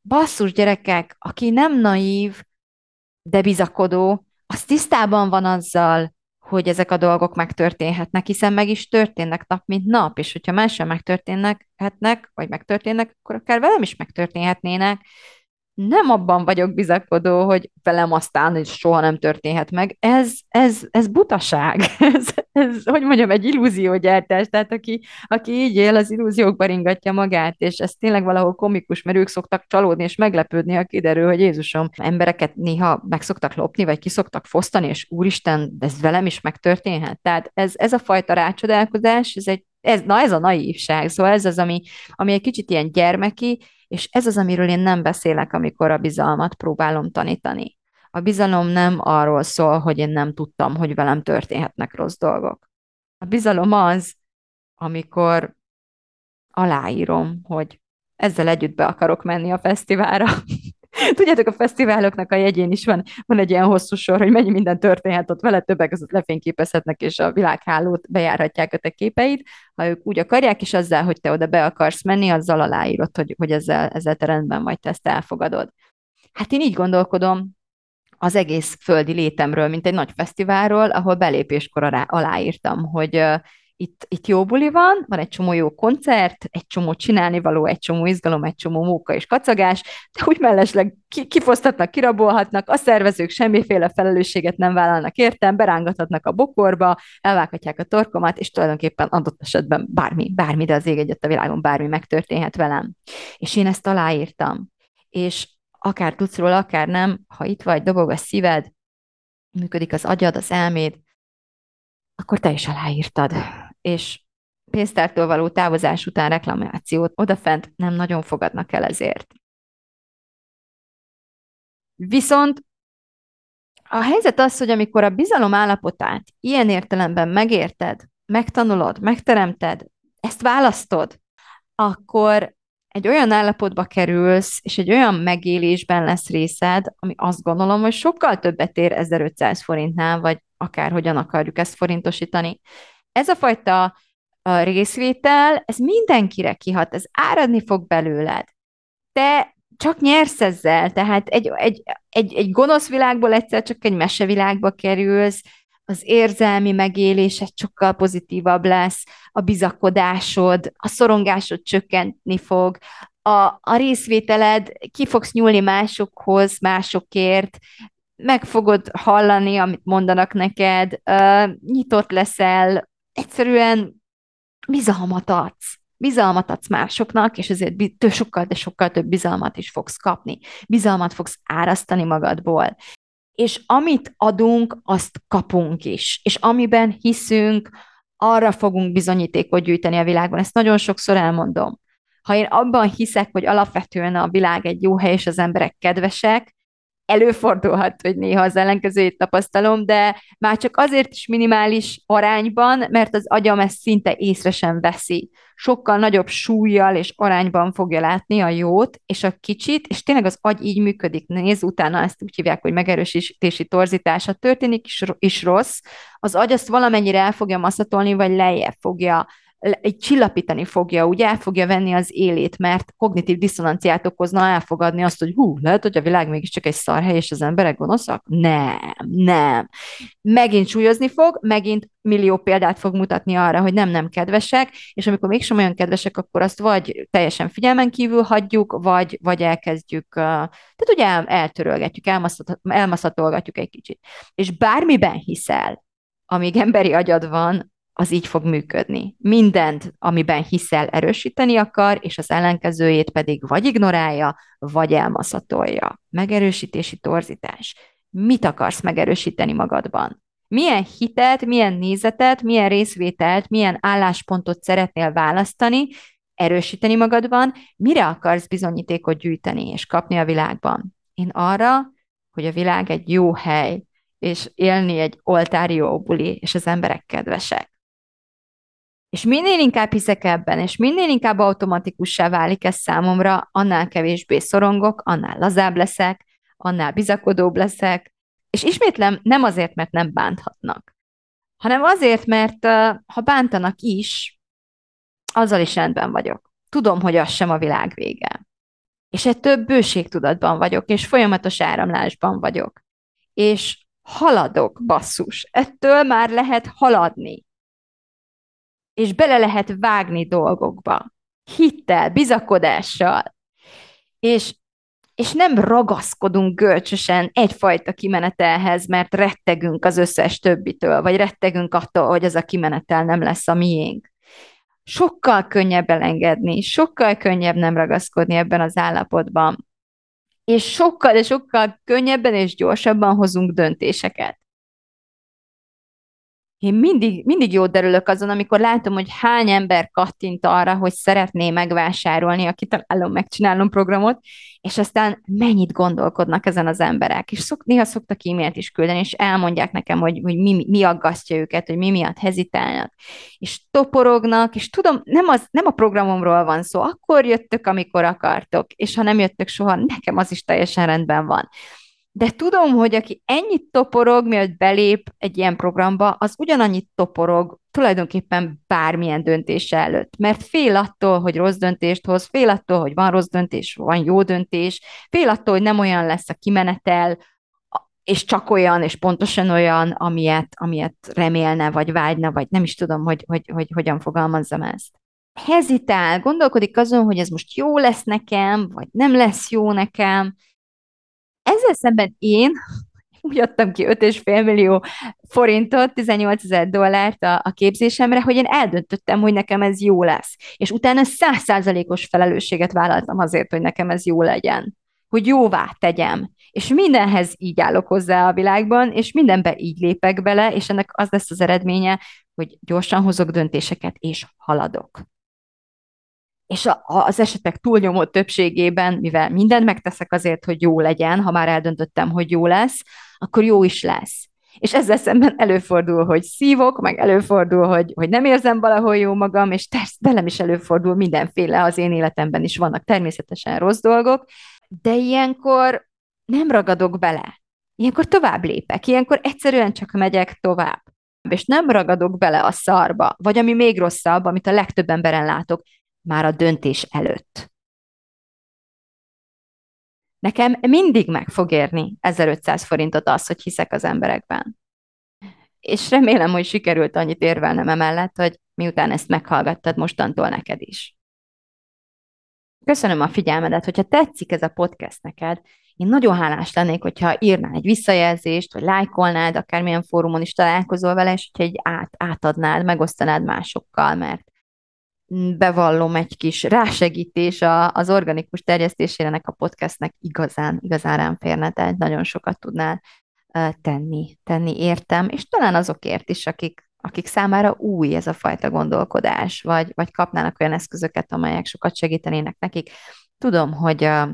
Basszus gyerekek, aki nem naív, de bizakodó, az tisztában van azzal, hogy ezek a dolgok megtörténhetnek, hiszen meg is történnek nap, mint nap, és hogyha mással megtörténnek, hetnek, vagy megtörténnek, akkor akár velem is megtörténhetnének, nem abban vagyok bizakodó, hogy velem aztán hogy soha nem történhet meg. Ez, ez, ez butaság. Ez, ez, hogy mondjam, egy illúziógyártás. Tehát aki, aki így él, az illúziókba ringatja magát, és ez tényleg valahol komikus, mert ők szoktak csalódni és meglepődni, ha kiderül, hogy Jézusom, embereket néha meg szoktak lopni, vagy ki szoktak fosztani, és úristen, ez velem is megtörténhet. Tehát ez, ez a fajta rácsodálkozás, ez egy ez, na ez a naívság, szóval ez az, ami, ami egy kicsit ilyen gyermeki, és ez az, amiről én nem beszélek, amikor a bizalmat próbálom tanítani. A bizalom nem arról szól, hogy én nem tudtam, hogy velem történhetnek rossz dolgok. A bizalom az, amikor aláírom, hogy ezzel együtt be akarok menni a fesztiválra, Tudjátok, a fesztiváloknak a jegyén is van, van egy ilyen hosszú sor, hogy mennyi minden történhet ott vele, többek között lefényképezhetnek, és a világhálót bejárhatják a te képeid, ha ők úgy akarják, és azzal, hogy te oda be akarsz menni, azzal aláírod, hogy, hogy ezzel, ezzel te rendben vagy, te ezt elfogadod. Hát én így gondolkodom az egész földi létemről, mint egy nagy fesztiválról, ahol belépéskor alá, aláírtam, hogy itt, itt jó buli van, van egy csomó jó koncert, egy csomó csinálnivaló, egy csomó izgalom, egy csomó móka és kacagás, de úgy mellesleg kifosztatnak, kirabolhatnak, a szervezők semmiféle felelősséget nem vállalnak értem, berángathatnak a bokorba, elvághatják a torkomat, és tulajdonképpen adott esetben bármi, bármi, de az ég egyet a világon bármi megtörténhet velem. És én ezt aláírtam. És akár tudsz róla, akár nem, ha itt vagy, dobog a szíved, működik az agyad, az elméd, akkor te is aláírtad és pénztártól való távozás után reklamációt odafent nem nagyon fogadnak el ezért. Viszont a helyzet az, hogy amikor a bizalom állapotát ilyen értelemben megérted, megtanulod, megteremted, ezt választod, akkor egy olyan állapotba kerülsz, és egy olyan megélésben lesz részed, ami azt gondolom, hogy sokkal többet ér 1500 forintnál, vagy akárhogyan akarjuk ezt forintosítani, ez a fajta a részvétel, ez mindenkire kihat, ez áradni fog belőled. Te csak nyersz ezzel, tehát egy, egy, egy, egy gonosz világból egyszer csak egy mesevilágba kerülsz, az érzelmi megélésed sokkal pozitívabb lesz, a bizakodásod, a szorongásod csökkentni fog, a, a részvételed, ki fogsz nyúlni másokhoz, másokért, meg fogod hallani, amit mondanak neked, nyitott leszel, egyszerűen bizalmat adsz. Bizalmat adsz másoknak, és ezért sokkal, de sokkal több bizalmat is fogsz kapni. Bizalmat fogsz árasztani magadból. És amit adunk, azt kapunk is. És amiben hiszünk, arra fogunk bizonyítékot gyűjteni a világban. Ezt nagyon sokszor elmondom. Ha én abban hiszek, hogy alapvetően a világ egy jó hely, és az emberek kedvesek, előfordulhat, hogy néha az ellenkezőjét tapasztalom, de már csak azért is minimális arányban, mert az agyam ezt szinte észre sem veszi. Sokkal nagyobb súlyjal és arányban fogja látni a jót és a kicsit, és tényleg az agy így működik. Nézz, utána ezt úgy hívják, hogy megerősítési torzítása történik is, is rossz, az agy azt valamennyire el fogja maszatolni, vagy lejjebb fogja egy csillapítani fogja, úgy el fogja venni az élét, mert kognitív diszonanciát okozna elfogadni azt, hogy hú, lehet, hogy a világ mégiscsak egy szarhely, és az emberek gonoszak? Nem, nem. Megint súlyozni fog, megint millió példát fog mutatni arra, hogy nem, nem kedvesek, és amikor mégsem olyan kedvesek, akkor azt vagy teljesen figyelmen kívül hagyjuk, vagy, vagy elkezdjük, tehát ugye el, eltörölgetjük, elmaszatolgatjuk egy kicsit. És bármiben hiszel, amíg emberi agyad van, az így fog működni. Mindent, amiben hiszel, erősíteni akar, és az ellenkezőjét pedig vagy ignorálja, vagy elmaszatolja. Megerősítési torzítás. Mit akarsz megerősíteni magadban? Milyen hitet, milyen nézetet, milyen részvételt, milyen álláspontot szeretnél választani, erősíteni magadban, mire akarsz bizonyítékot gyűjteni és kapni a világban? Én arra, hogy a világ egy jó hely, és élni egy oltárió buli, és az emberek kedvesek. És minél inkább hiszek ebben, és minél inkább automatikussá válik ez számomra, annál kevésbé szorongok, annál lazább leszek, annál bizakodóbb leszek, és ismétlem nem azért, mert nem bánthatnak, hanem azért, mert ha bántanak is, azzal is rendben vagyok. Tudom, hogy az sem a világ vége. És ettől bőségtudatban vagyok, és folyamatos áramlásban vagyok. És haladok, basszus. Ettől már lehet haladni és bele lehet vágni dolgokba. Hittel, bizakodással. És, és nem ragaszkodunk görcsösen egyfajta kimenetelhez, mert rettegünk az összes többitől, vagy rettegünk attól, hogy az a kimenetel nem lesz a miénk. Sokkal könnyebb elengedni, sokkal könnyebb nem ragaszkodni ebben az állapotban. És sokkal, de sokkal könnyebben és gyorsabban hozunk döntéseket én mindig, mindig jót derülök azon, amikor látom, hogy hány ember kattint arra, hogy szeretné megvásárolni a kitalálom, megcsinálom programot, és aztán mennyit gondolkodnak ezen az emberek. És szok, néha szoktak e-mailt is küldeni, és elmondják nekem, hogy, hogy mi, mi aggasztja őket, hogy mi miatt hezitálnak. És toporognak, és tudom, nem, az, nem a programomról van szó, akkor jöttök, amikor akartok, és ha nem jöttök soha, nekem az is teljesen rendben van de tudom, hogy aki ennyit toporog, mielőtt belép egy ilyen programba, az ugyanannyit toporog tulajdonképpen bármilyen döntés előtt, mert fél attól, hogy rossz döntést hoz, fél attól, hogy van rossz döntés, van jó döntés, fél attól, hogy nem olyan lesz a kimenetel, és csak olyan, és pontosan olyan, amilyet, amilyet remélne, vagy vágyna, vagy nem is tudom, hogy, hogy, hogy hogyan fogalmazzam ezt. Hezitál, gondolkodik azon, hogy ez most jó lesz nekem, vagy nem lesz jó nekem, ezzel szemben én úgy adtam ki 5,5 millió forintot, 18 ezer dollárt a, a képzésemre, hogy én eldöntöttem, hogy nekem ez jó lesz. És utána százszázalékos felelősséget vállaltam azért, hogy nekem ez jó legyen. Hogy jóvá tegyem. És mindenhez így állok hozzá a világban, és mindenbe így lépek bele, és ennek az lesz az eredménye, hogy gyorsan hozok döntéseket, és haladok és a, az esetek túlnyomó többségében, mivel mindent megteszek azért, hogy jó legyen, ha már eldöntöttem, hogy jó lesz, akkor jó is lesz. És ezzel szemben előfordul, hogy szívok, meg előfordul, hogy, hogy nem érzem valahol jó magam, és tersz, velem is előfordul mindenféle, az én életemben is vannak természetesen rossz dolgok, de ilyenkor nem ragadok bele. Ilyenkor tovább lépek, ilyenkor egyszerűen csak megyek tovább. És nem ragadok bele a szarba, vagy ami még rosszabb, amit a legtöbb emberen látok, már a döntés előtt. Nekem mindig meg fog érni 1500 forintot az, hogy hiszek az emberekben. És remélem, hogy sikerült annyit érvelnem emellett, hogy miután ezt meghallgattad, mostantól neked is. Köszönöm a figyelmedet, hogyha tetszik ez a podcast neked, én nagyon hálás lennék, hogyha írnál egy visszajelzést, vagy lájkolnád, akármilyen fórumon is találkozol vele, és hogyha egy át, átadnád, megosztanád másokkal, mert bevallom egy kis rásegítés a, az organikus terjesztésére ennek a podcastnek igazán, igazán rám férne, tehát nagyon sokat tudnál tenni, tenni értem, és talán azokért is, akik, akik számára új ez a fajta gondolkodás, vagy, vagy kapnának olyan eszközöket, amelyek sokat segítenének nekik. Tudom, hogy uh,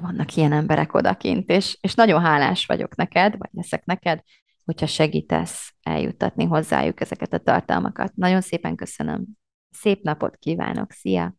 vannak ilyen emberek odakint, és, és nagyon hálás vagyok neked, vagy leszek neked, hogyha segítesz eljuttatni hozzájuk ezeket a tartalmakat. Nagyon szépen köszönöm. Szép napot kívánok, szia!